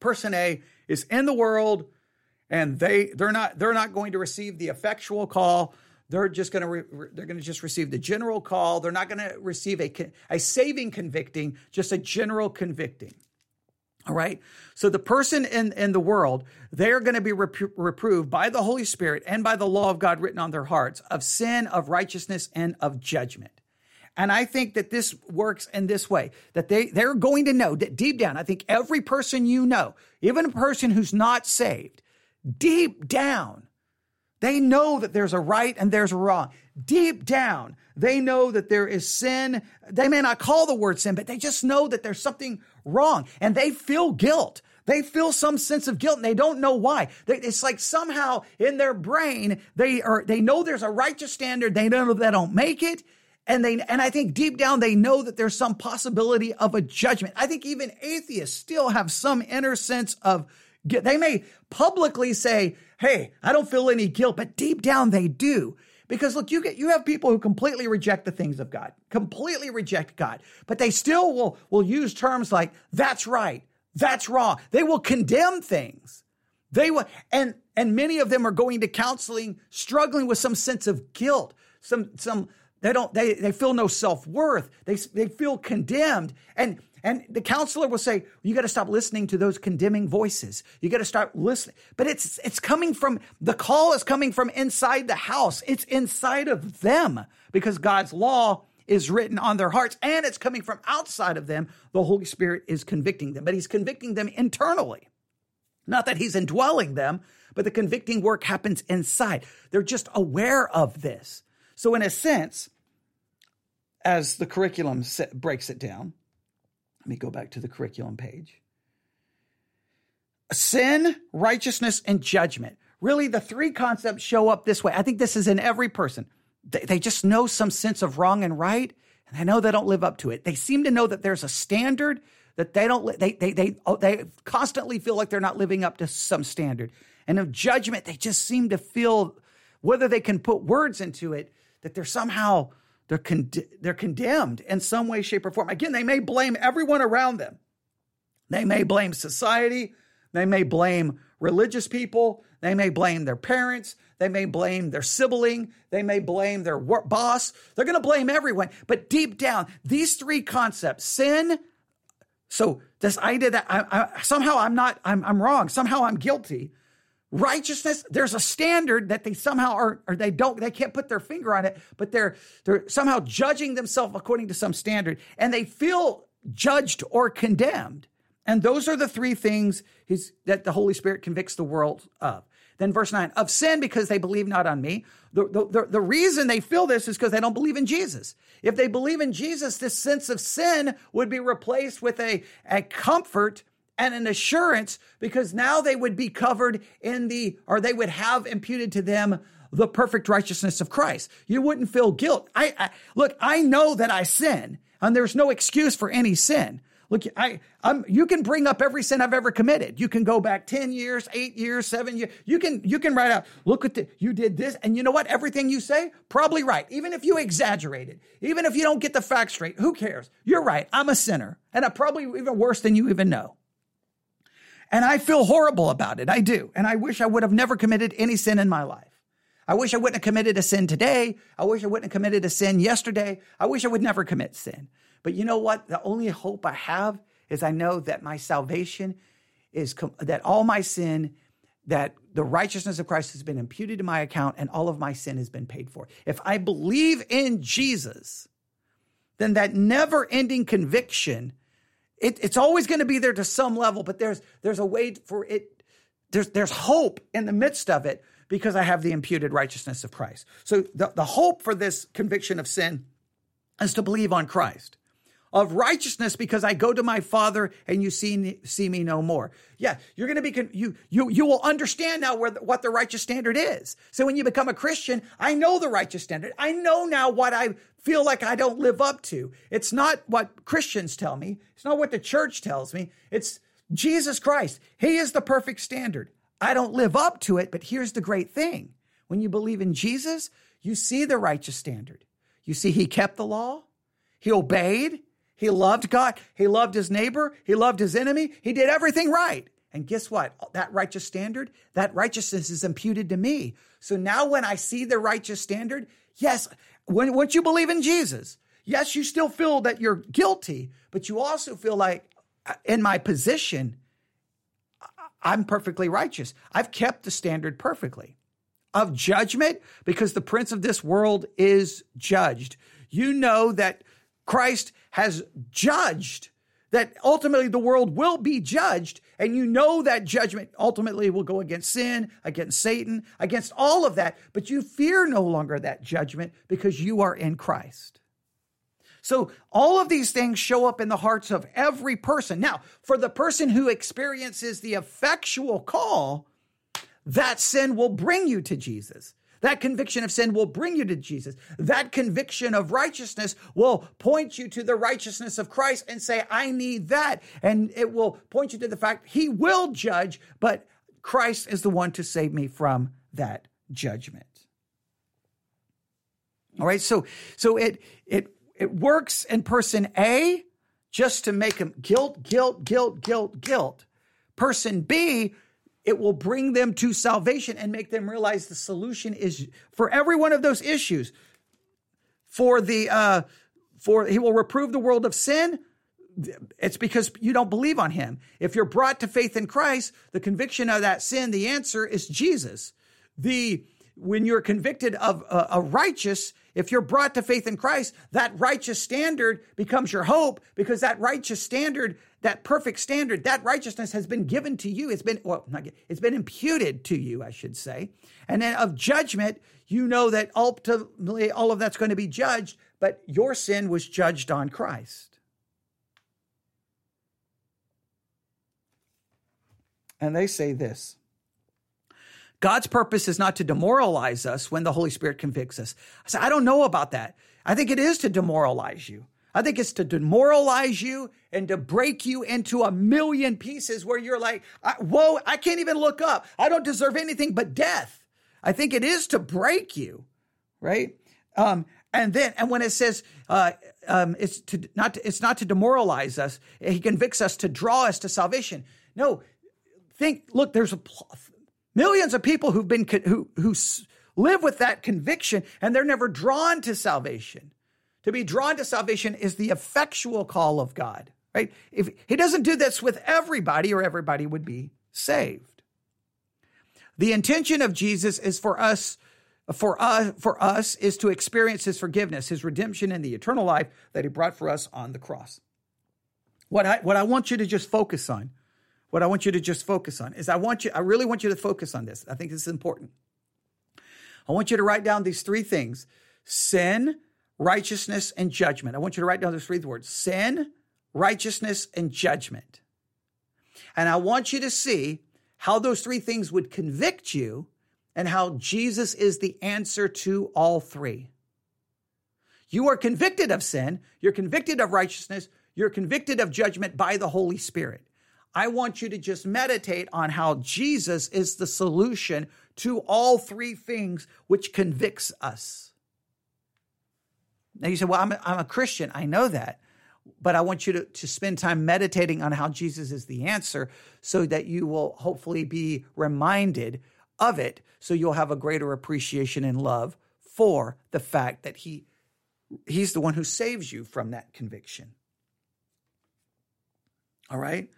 Person A is in the world and they they're not they're not going to receive the effectual call they're just going to re- they're going to just receive the general call they're not going to receive a a saving convicting just a general convicting all right so the person in in the world they're going to be repro- reproved by the holy spirit and by the law of god written on their hearts of sin of righteousness and of judgment and I think that this works in this way that they, they're going to know that deep down, I think every person you know, even a person who's not saved, deep down, they know that there's a right and there's a wrong. Deep down, they know that there is sin. They may not call the word sin, but they just know that there's something wrong and they feel guilt. They feel some sense of guilt and they don't know why. It's like somehow in their brain, they are, they know there's a righteous standard. They know that they don't make it. And they, and I think deep down, they know that there's some possibility of a judgment. I think even atheists still have some inner sense of they may publicly say, Hey, I don't feel any guilt, but deep down they do. Because look, you get you have people who completely reject the things of God, completely reject God, but they still will will use terms like that's right, that's wrong. They will condemn things. They will and and many of them are going to counseling struggling with some sense of guilt, some some they don't they they feel no self-worth. They they feel condemned. And and the counselor will say, you got to stop listening to those condemning voices. You got to start listening. But it's, it's coming from, the call is coming from inside the house. It's inside of them because God's law is written on their hearts and it's coming from outside of them. The Holy Spirit is convicting them, but he's convicting them internally. Not that he's indwelling them, but the convicting work happens inside. They're just aware of this. So in a sense, as the curriculum breaks it down, let me go back to the curriculum page. Sin, righteousness, and judgment. Really, the three concepts show up this way. I think this is in every person. They, they just know some sense of wrong and right, and they know they don't live up to it. They seem to know that there's a standard that they don't, they, they, they, oh, they constantly feel like they're not living up to some standard. And of judgment, they just seem to feel, whether they can put words into it, that they're somehow they're, con- they're condemned in some way, shape, or form. Again, they may blame everyone around them. They may blame society. They may blame religious people. They may blame their parents. They may blame their sibling. They may blame their work boss. They're going to blame everyone. But deep down, these three concepts sin, so this idea that I, I, somehow I'm not, I'm, I'm wrong, somehow I'm guilty, righteousness there's a standard that they somehow are or they don't they can't put their finger on it but they're they're somehow judging themselves according to some standard and they feel judged or condemned. And those are the three things that the holy spirit convicts the world of. Then verse 9 of sin because they believe not on me. The, the, the reason they feel this is because they don't believe in jesus. If they believe in jesus this sense of sin would be replaced with a, a comfort and an assurance because now they would be covered in the, or they would have imputed to them the perfect righteousness of Christ. You wouldn't feel guilt. I, I look, I know that I sin and there's no excuse for any sin. Look, I, I'm, you can bring up every sin I've ever committed. You can go back 10 years, eight years, seven years. You can, you can write out, look at the, you did this. And you know what? Everything you say, probably right. Even if you exaggerated, even if you don't get the facts straight, who cares? You're right. I'm a sinner and I'm probably even worse than you even know. And I feel horrible about it. I do. And I wish I would have never committed any sin in my life. I wish I wouldn't have committed a sin today. I wish I wouldn't have committed a sin yesterday. I wish I would never commit sin. But you know what? The only hope I have is I know that my salvation is com- that all my sin, that the righteousness of Christ has been imputed to my account and all of my sin has been paid for. If I believe in Jesus, then that never ending conviction it, it's always going to be there to some level, but there's there's a way for it. There's there's hope in the midst of it because I have the imputed righteousness of Christ. So the, the hope for this conviction of sin is to believe on Christ. Of righteousness because I go to my father and you see, see me no more. Yeah, you're going to be, you, you, you will understand now where the, what the righteous standard is. So when you become a Christian, I know the righteous standard. I know now what I feel like I don't live up to. It's not what Christians tell me. It's not what the church tells me. It's Jesus Christ. He is the perfect standard. I don't live up to it, but here's the great thing. When you believe in Jesus, you see the righteous standard. You see, he kept the law. He obeyed. He loved God. He loved his neighbor. He loved his enemy. He did everything right. And guess what? That righteous standard, that righteousness is imputed to me. So now when I see the righteous standard, yes, when, once you believe in Jesus, yes, you still feel that you're guilty, but you also feel like uh, in my position, I'm perfectly righteous. I've kept the standard perfectly of judgment because the prince of this world is judged. You know that Christ has judged, that ultimately the world will be judged. And you know that judgment ultimately will go against sin, against Satan, against all of that. But you fear no longer that judgment because you are in Christ. So all of these things show up in the hearts of every person. Now, for the person who experiences the effectual call, that sin will bring you to Jesus. That conviction of sin will bring you to Jesus. That conviction of righteousness will point you to the righteousness of Christ and say, I need that. And it will point you to the fact he will judge, but Christ is the one to save me from that judgment. All right. So, so it, it, it works in person A just to make him guilt, guilt, guilt, guilt, guilt. Person B it will bring them to salvation and make them realize the solution is for every one of those issues. For the uh, for he will reprove the world of sin. It's because you don't believe on him. If you're brought to faith in Christ, the conviction of that sin, the answer is Jesus. The when you're convicted of a, a righteous, if you're brought to faith in Christ, that righteous standard becomes your hope because that righteous standard, that perfect standard, that righteousness has been given to you. It's been, well, not, it's been imputed to you, I should say. And then of judgment, you know that ultimately all of that's going to be judged, but your sin was judged on Christ. And they say this God's purpose is not to demoralize us when the Holy Spirit convicts us. I said, I don't know about that. I think it is to demoralize you. I think it's to demoralize you and to break you into a million pieces where you're like, whoa, I can't even look up. I don't deserve anything but death. I think it is to break you, right? Um, and then, and when it says, uh, um, it's to not, to, it's not to demoralize us. He convicts us to draw us to salvation. No, think, look, there's a, Millions of people who've been who who live with that conviction and they're never drawn to salvation. To be drawn to salvation is the effectual call of God, right? If he doesn't do this with everybody or everybody would be saved. The intention of Jesus is for us for us for us is to experience his forgiveness, his redemption and the eternal life that he brought for us on the cross. What I what I want you to just focus on what I want you to just focus on is I want you, I really want you to focus on this. I think this is important. I want you to write down these three things sin, righteousness, and judgment. I want you to write down those three words sin, righteousness, and judgment. And I want you to see how those three things would convict you and how Jesus is the answer to all three. You are convicted of sin, you're convicted of righteousness, you're convicted of judgment by the Holy Spirit. I want you to just meditate on how Jesus is the solution to all three things which convicts us. Now you say, well, I'm a, I'm a Christian. I know that. But I want you to, to spend time meditating on how Jesus is the answer so that you will hopefully be reminded of it. So you'll have a greater appreciation and love for the fact that he, he's the one who saves you from that conviction. All right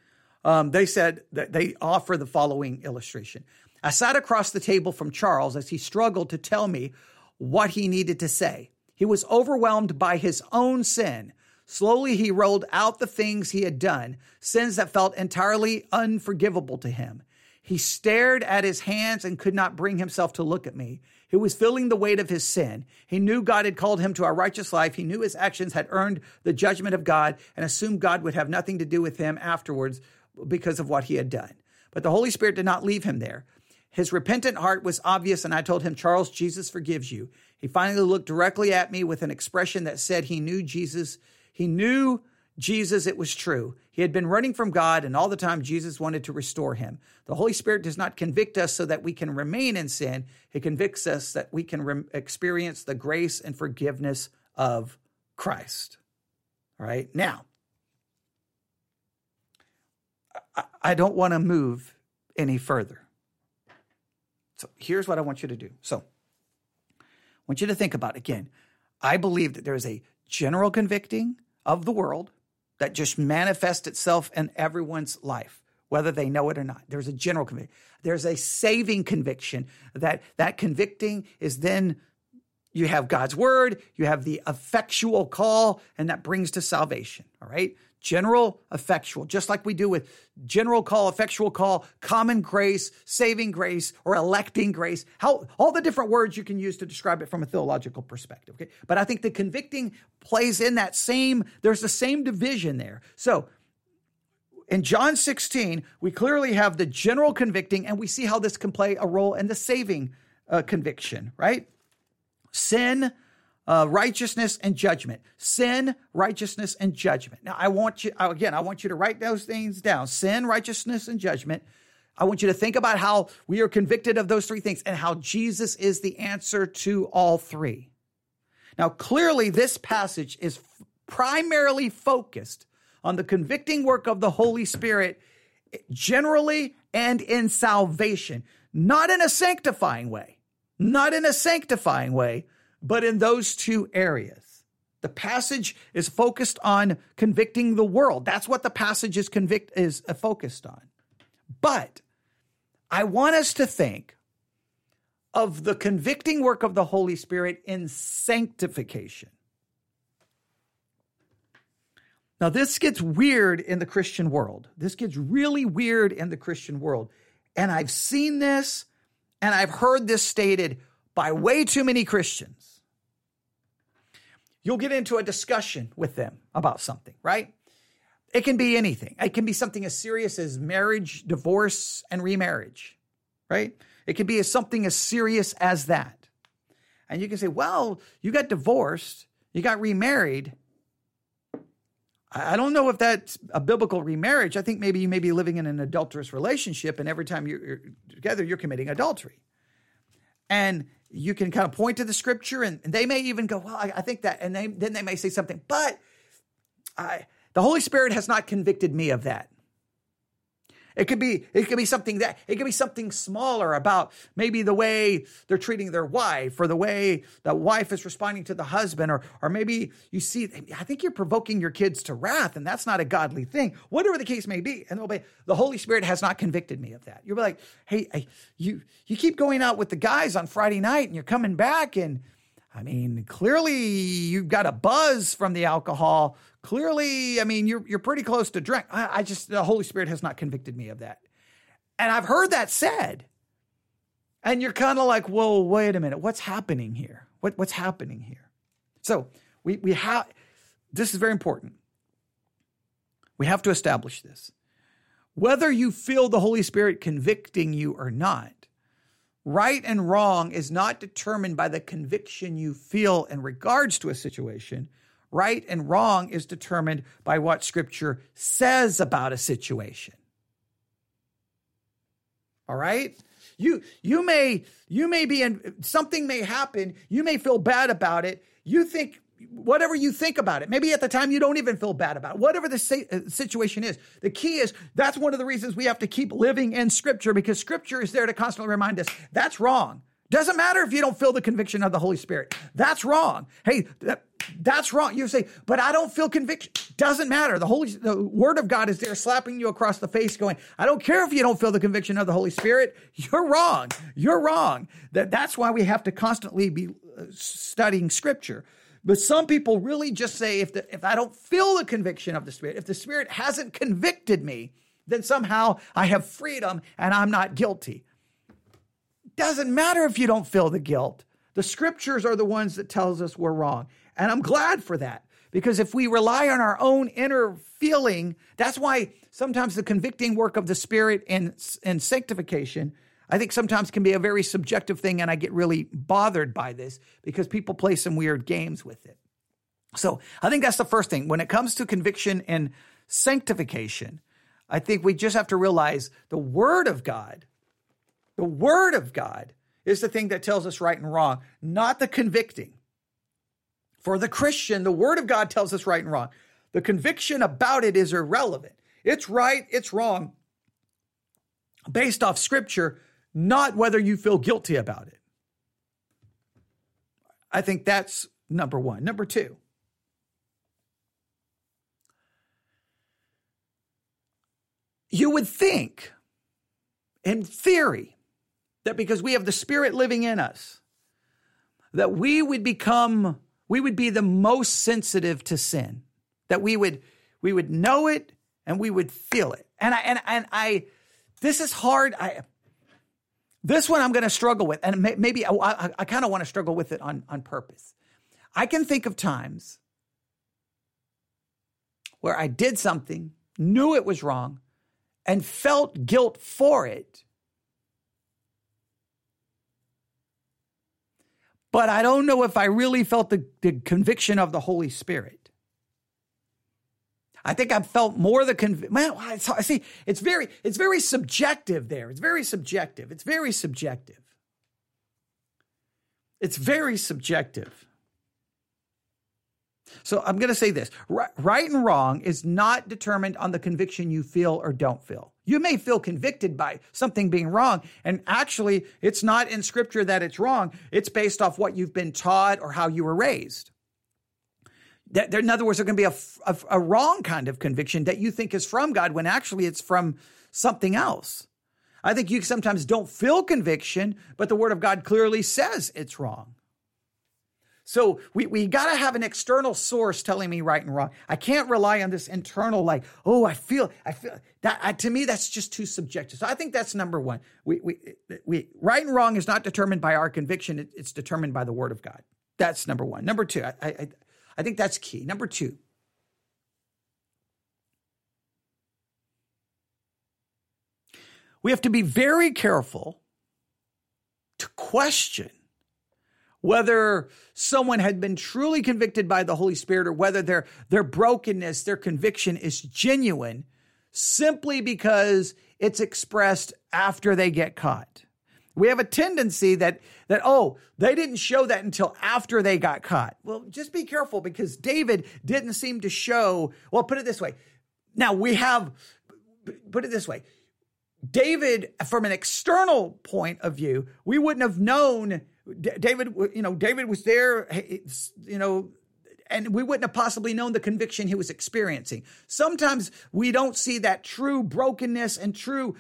um, they said that they offer the following illustration. I sat across the table from Charles as he struggled to tell me what he needed to say. He was overwhelmed by his own sin. Slowly, he rolled out the things he had done, sins that felt entirely unforgivable to him. He stared at his hands and could not bring himself to look at me. He was feeling the weight of his sin. He knew God had called him to a righteous life. He knew his actions had earned the judgment of God and assumed God would have nothing to do with him afterwards because of what he had done. But the Holy Spirit did not leave him there. His repentant heart was obvious, and I told him, Charles, Jesus forgives you. He finally looked directly at me with an expression that said he knew Jesus. He knew Jesus, it was true. He had been running from God, and all the time Jesus wanted to restore him. The Holy Spirit does not convict us so that we can remain in sin, He convicts us that we can re- experience the grace and forgiveness of Christ. All right, now, I, don't want to move any further. So here's what I want you to do. So I want you to think about again. I believe that there is a general convicting of the world that just manifests itself in everyone's life, whether they know it or not. There's a general conviction. There's a saving conviction that that convicting is then you have God's word, you have the effectual call, and that brings to salvation. All right general effectual, just like we do with general call, effectual call, common grace, saving grace, or electing grace. How all the different words you can use to describe it from a theological perspective. Okay. But I think the convicting plays in that same, there's the same division there. So in John 16, we clearly have the general convicting, and we see how this can play a role in the saving uh, conviction, right? Sin, uh, righteousness and judgment. Sin, righteousness, and judgment. Now, I want you, again, I want you to write those things down sin, righteousness, and judgment. I want you to think about how we are convicted of those three things and how Jesus is the answer to all three. Now, clearly, this passage is f- primarily focused on the convicting work of the Holy Spirit generally and in salvation, not in a sanctifying way, not in a sanctifying way, but in those two areas. The passage is focused on convicting the world. That's what the passage is convict is uh, focused on. But I want us to think of the convicting work of the Holy Spirit in sanctification. Now, this gets weird in the Christian world. This gets really weird in the Christian world. And I've seen this and I've heard this stated by way too many Christians you'll get into a discussion with them about something, right? It can be anything. It can be something as serious as marriage, divorce, and remarriage, right? It can be something as serious as that. And you can say, well, you got divorced, you got remarried. I don't know if that's a biblical remarriage. I think maybe you may be living in an adulterous relationship, and every time you're together, you're committing adultery. And you can kind of point to the scripture and, they may even go, well, I, I think that, and they, then they may say something, but I, the Holy Spirit has not convicted me of that. It could be it could be something that it could be something smaller about maybe the way they're treating their wife or the way the wife is responding to the husband or or maybe you see I think you're provoking your kids to wrath and that's not a godly thing. Whatever the case may be. And be, the Holy Spirit has not convicted me of that. You'll be like, "Hey, you you keep going out with the guys on Friday night and you're coming back and I mean, clearly you've got a buzz from the alcohol. Clearly, I mean, you're you're pretty close to drink. I, I just the Holy Spirit has not convicted me of that. And I've heard that said. And you're kind of like, whoa, wait a minute, what's happening here? What, what's happening here? So we we have this is very important. We have to establish this. Whether you feel the Holy Spirit convicting you or not, Right and wrong is not determined by the conviction you feel in regards to a situation. Right and wrong is determined by what scripture says about a situation. All right? You you may you may be in something may happen, you may feel bad about it. You think whatever you think about it. Maybe at the time you don't even feel bad about it. Whatever the uh, situation is. The key is that's one of the reasons we have to keep living in scripture because scripture is there to constantly remind us that's wrong. Doesn't matter if you don't feel the conviction of the Holy Spirit. That's wrong. Hey, that, that's wrong. You say, but I don't feel conviction. Doesn't matter. The Holy, the Word of God is there, slapping you across the face, going, "I don't care if you don't feel the conviction of the Holy Spirit. You're wrong. You're wrong." That that's why we have to constantly be uh, studying Scripture. But some people really just say if the, if I don't feel the conviction of the Spirit, if the Spirit hasn't convicted me, then somehow I have freedom and I'm not guilty. Doesn't matter if you don't feel the guilt. The scriptures are the ones that tells us we're wrong. And I'm glad for that because if we rely on our own inner feeling, that's why sometimes the convicting work of the spirit and, and sanctification, I think sometimes can be a very subjective thing. And I get really bothered by this because people play some weird games with it. So I think that's the first thing. When it comes to conviction and sanctification, I think we just have to realize the word of God, the word of God is the thing that tells us right and wrong, not the convicting. For the Christian, the word of God tells us right and wrong. The conviction about it is irrelevant. It's right, it's wrong, based off scripture, not whether you feel guilty about it. I think that's number one. Number two, you would think, in theory, that because we have the Spirit living in us, that we would become, we would be the most sensitive to sin, that we would, we would know it and we would feel it. And I, and, and I, this is hard. I, this one I'm going to struggle with, and maybe I, I, I kind of want to struggle with it on, on purpose. I can think of times where I did something, knew it was wrong, and felt guilt for it but I don't know if I really felt the, the conviction of the Holy Spirit. I think I've felt more the conviction. Well, I see. It's very, it's very subjective there. It's very subjective. It's very subjective. It's very subjective. So I'm going to say this right and wrong is not determined on the conviction you feel or don't feel. You may feel convicted by something being wrong, and actually, it's not in scripture that it's wrong. It's based off what you've been taught or how you were raised. That, in other words, there can be a, a, a wrong kind of conviction that you think is from God when actually it's from something else. I think you sometimes don't feel conviction, but the word of God clearly says it's wrong. So we, we got to have an external source telling me right and wrong. I can't rely on this internal, like, oh, I feel, I feel that I, to me, that's just too subjective. So I think that's number one. We, we, we, right and wrong is not determined by our conviction. It, it's determined by the word of God. That's number one. Number two, I, I, I think that's key. Number two, we have to be very careful to question whether someone had been truly convicted by the Holy Spirit or whether their, their brokenness, their conviction is genuine simply because it's expressed after they get caught. We have a tendency that that oh, they didn't show that until after they got caught. Well, just be careful because David didn't seem to show, well, put it this way. Now, we have put it this way. David from an external point of view, we wouldn't have known David, you know, David was there, you know, and we wouldn't have possibly known the conviction he was experiencing. Sometimes we don't see that true brokenness and true.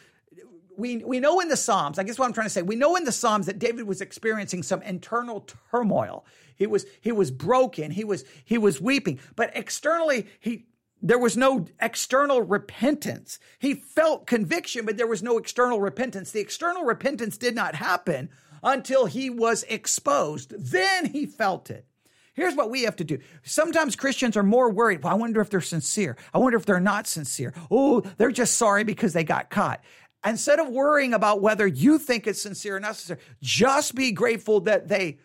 We, we know in the Psalms, I guess what I'm trying to say, we know in the Psalms that David was experiencing some internal turmoil. He was he was broken. He was he was weeping, but externally he there was no external repentance. He felt conviction, but there was no external repentance. The external repentance did not happen until he was exposed. Then he felt it. Here's what we have to do. Sometimes Christians are more worried. Well, I wonder if they're sincere. I wonder if they're not sincere. Oh, they're just sorry because they got caught. Instead of worrying about whether you think it's sincere or sincere, just be grateful that they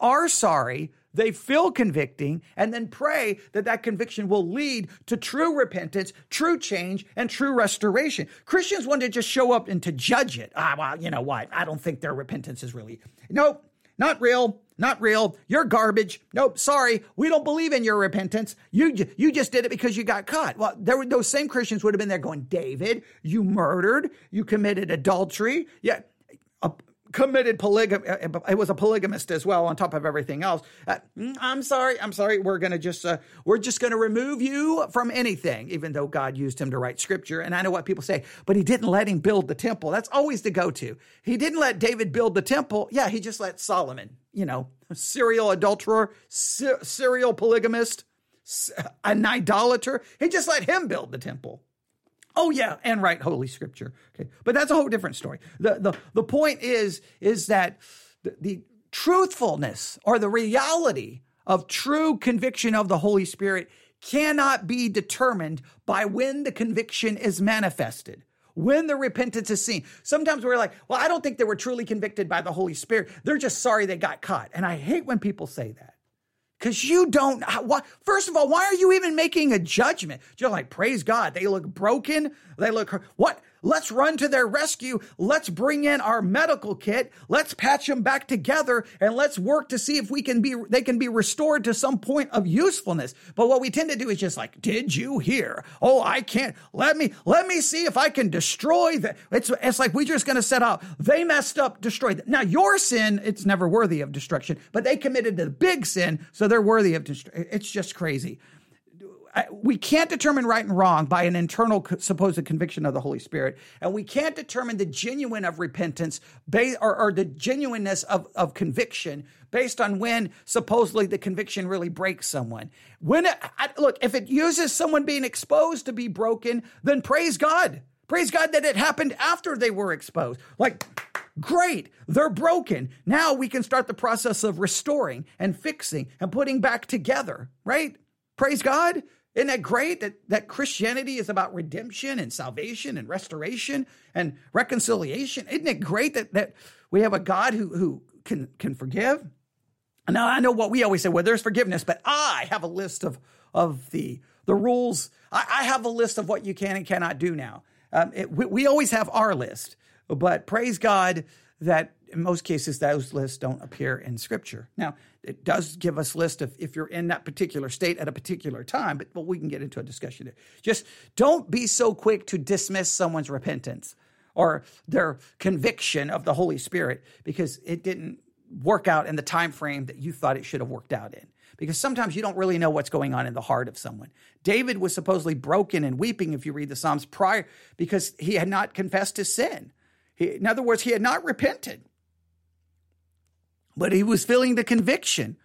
are sorry they feel convicting and then pray that that conviction will lead to true repentance, true change, and true restoration. Christians want to just show up and to judge it. Ah, well, you know what? I don't think their repentance is really. Nope, not real. Not real. You're garbage. Nope. Sorry. We don't believe in your repentance. You, you just did it because you got caught. Well, there were, those same Christians would have been there going, David, you murdered. You committed adultery. Yeah committed polygamy. Uh, uh, it was a polygamist as well, on top of everything else. Uh, mm, I'm sorry. I'm sorry. We're to just, uh, we're just to remove you from anything, even though God used him to write scripture. And I know what people say, but he didn't let him build the temple. That's always the go to. He didn't let David build the temple. Yeah, he just let Solomon, you know, serial adulterer, ser- serial polygamist, an idolater. He just let him build the temple. Oh yeah, and write Holy Scripture. Okay, but that's a whole different story. the the The point is is that the, the truthfulness or the reality of true conviction of the Holy Spirit cannot be determined by when the conviction is manifested. When the repentance is seen. Sometimes we're like, well, I don't think they were truly convicted by the Holy Spirit. They're just sorry they got caught. And I hate when people say that. Because you don't, first of all, why are you even making a judgment? You're like, praise God, they look broken. They look, what? Let's run to their rescue. Let's bring in our medical kit. Let's patch them back together and let's work to see if we can be, they can be restored to some point of usefulness. But what we tend to do is just like, did you hear? Oh, I can't. Let me, let me see if I can destroy that. It's, it's like we're just going to set out. They messed up, destroyed it. Now your sin, it's never worthy of destruction, but they committed the big sin. So they're worthy of destruction. It's just crazy we can't determine right and wrong by an internal supposed conviction of the Holy Spirit, and we can't determine the genuine of repentance or, or, the genuineness of, of conviction based on when supposedly the conviction really breaks someone. When it, I, look, if it uses someone being exposed to be broken, then praise God. Praise God that it happened after they were exposed. Like, great, they're broken. Now we can start the process of restoring and fixing and putting back together, right? Praise God. Isn't that great that, that Christianity is about redemption and salvation and restoration and reconciliation? Isn't it great that, that we have a God who, who can, can forgive? Now, I know what we always say, well, there's forgiveness, but I have a list of, of the, the rules. I, I have a list of what you can and cannot do now. Um, it, we, we always have our list, but praise God that in most cases those lists don't appear in scripture now it does give us list of if you're in that particular state at a particular time but we can get into a discussion there just don't be so quick to dismiss someone's repentance or their conviction of the holy spirit because it didn't work out in the time frame that you thought it should have worked out in because sometimes you don't really know what's going on in the heart of someone. David was supposedly broken and weeping if you read the Psalms prior because he had not confessed his sin. He, in other words, he had not repented but he was feeling the conviction.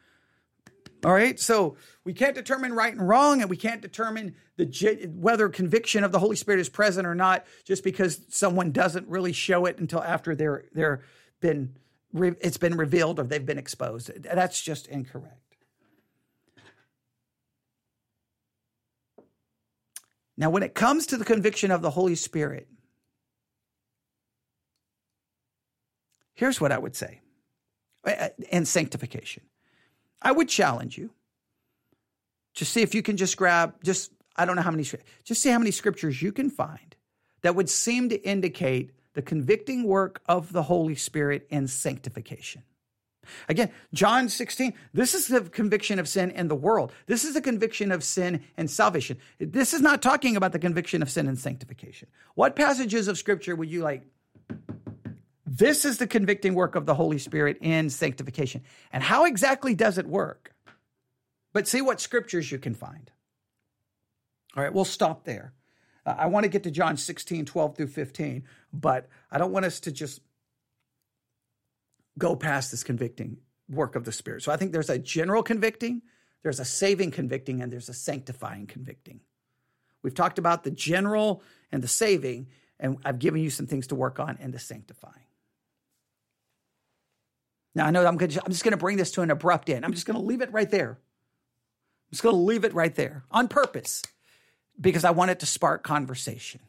All right, so we can't determine right and wrong, and we can't determine the whether conviction of the Holy Spirit is present or not just because someone doesn't really show it until after they're they're been it's been revealed or they've been exposed. That's just incorrect. Now, when it comes to the conviction of the Holy Spirit, here's what I would say and sanctification. I would challenge you to see if you can just grab just I don't know how many just see how many scriptures you can find that would seem to indicate the convicting work of the Holy Spirit in sanctification. Again, John 16, this is the conviction of sin in the world. This is the conviction of sin and salvation. This is not talking about the conviction of sin and sanctification. What passages of scripture would you like this is the convicting work of the Holy Spirit in sanctification. And how exactly does it work? But see what scriptures you can find. All right, we'll stop there. Uh, I want to get to John 16, 12 through 15, but I don't want us to just go past this convicting work of the Spirit. So I think there's a general convicting, there's a saving convicting, and there's a sanctifying convicting. We've talked about the general and the saving, and I've given you some things to work on and the sanctifying. Now I know I'm, gonna, I'm just going to bring this to an abrupt end. I'm just going to leave it right there. I'm just going to leave it right there on purpose because I want it to spark conversation.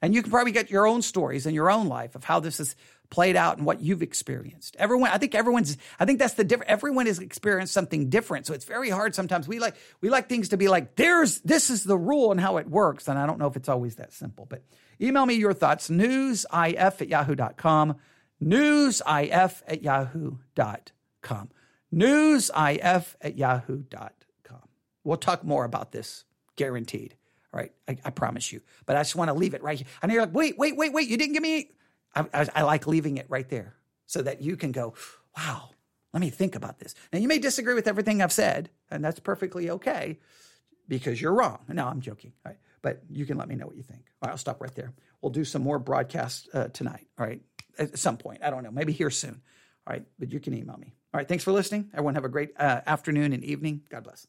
And you can probably get your own stories in your own life of how this has played out and what you've experienced. Everyone, I think everyone's, I think that's the different, everyone has experienced something different. So it's very hard sometimes. We like, we like things to be like, there's, this is the rule and how it works. And I don't know if it's always that simple, but email me your thoughts, newsif at yahoo.com newsif at yahoo.com. Newsif at yahoo.com. We'll talk more about this, guaranteed. All right, I, I promise you. But I just want to leave it right here. And you're like, wait, wait, wait, wait, you didn't give me. I, I, I like leaving it right there so that you can go, wow, let me think about this. Now, you may disagree with everything I've said, and that's perfectly okay because you're wrong. No, I'm joking. All right. But you can let me know what you think. All right, I'll stop right there. We'll do some more broadcasts uh, tonight. All right at some point. I don't know, maybe here soon. All right, but you can email me. All right, thanks for listening. Everyone have a great uh, afternoon and evening. God bless.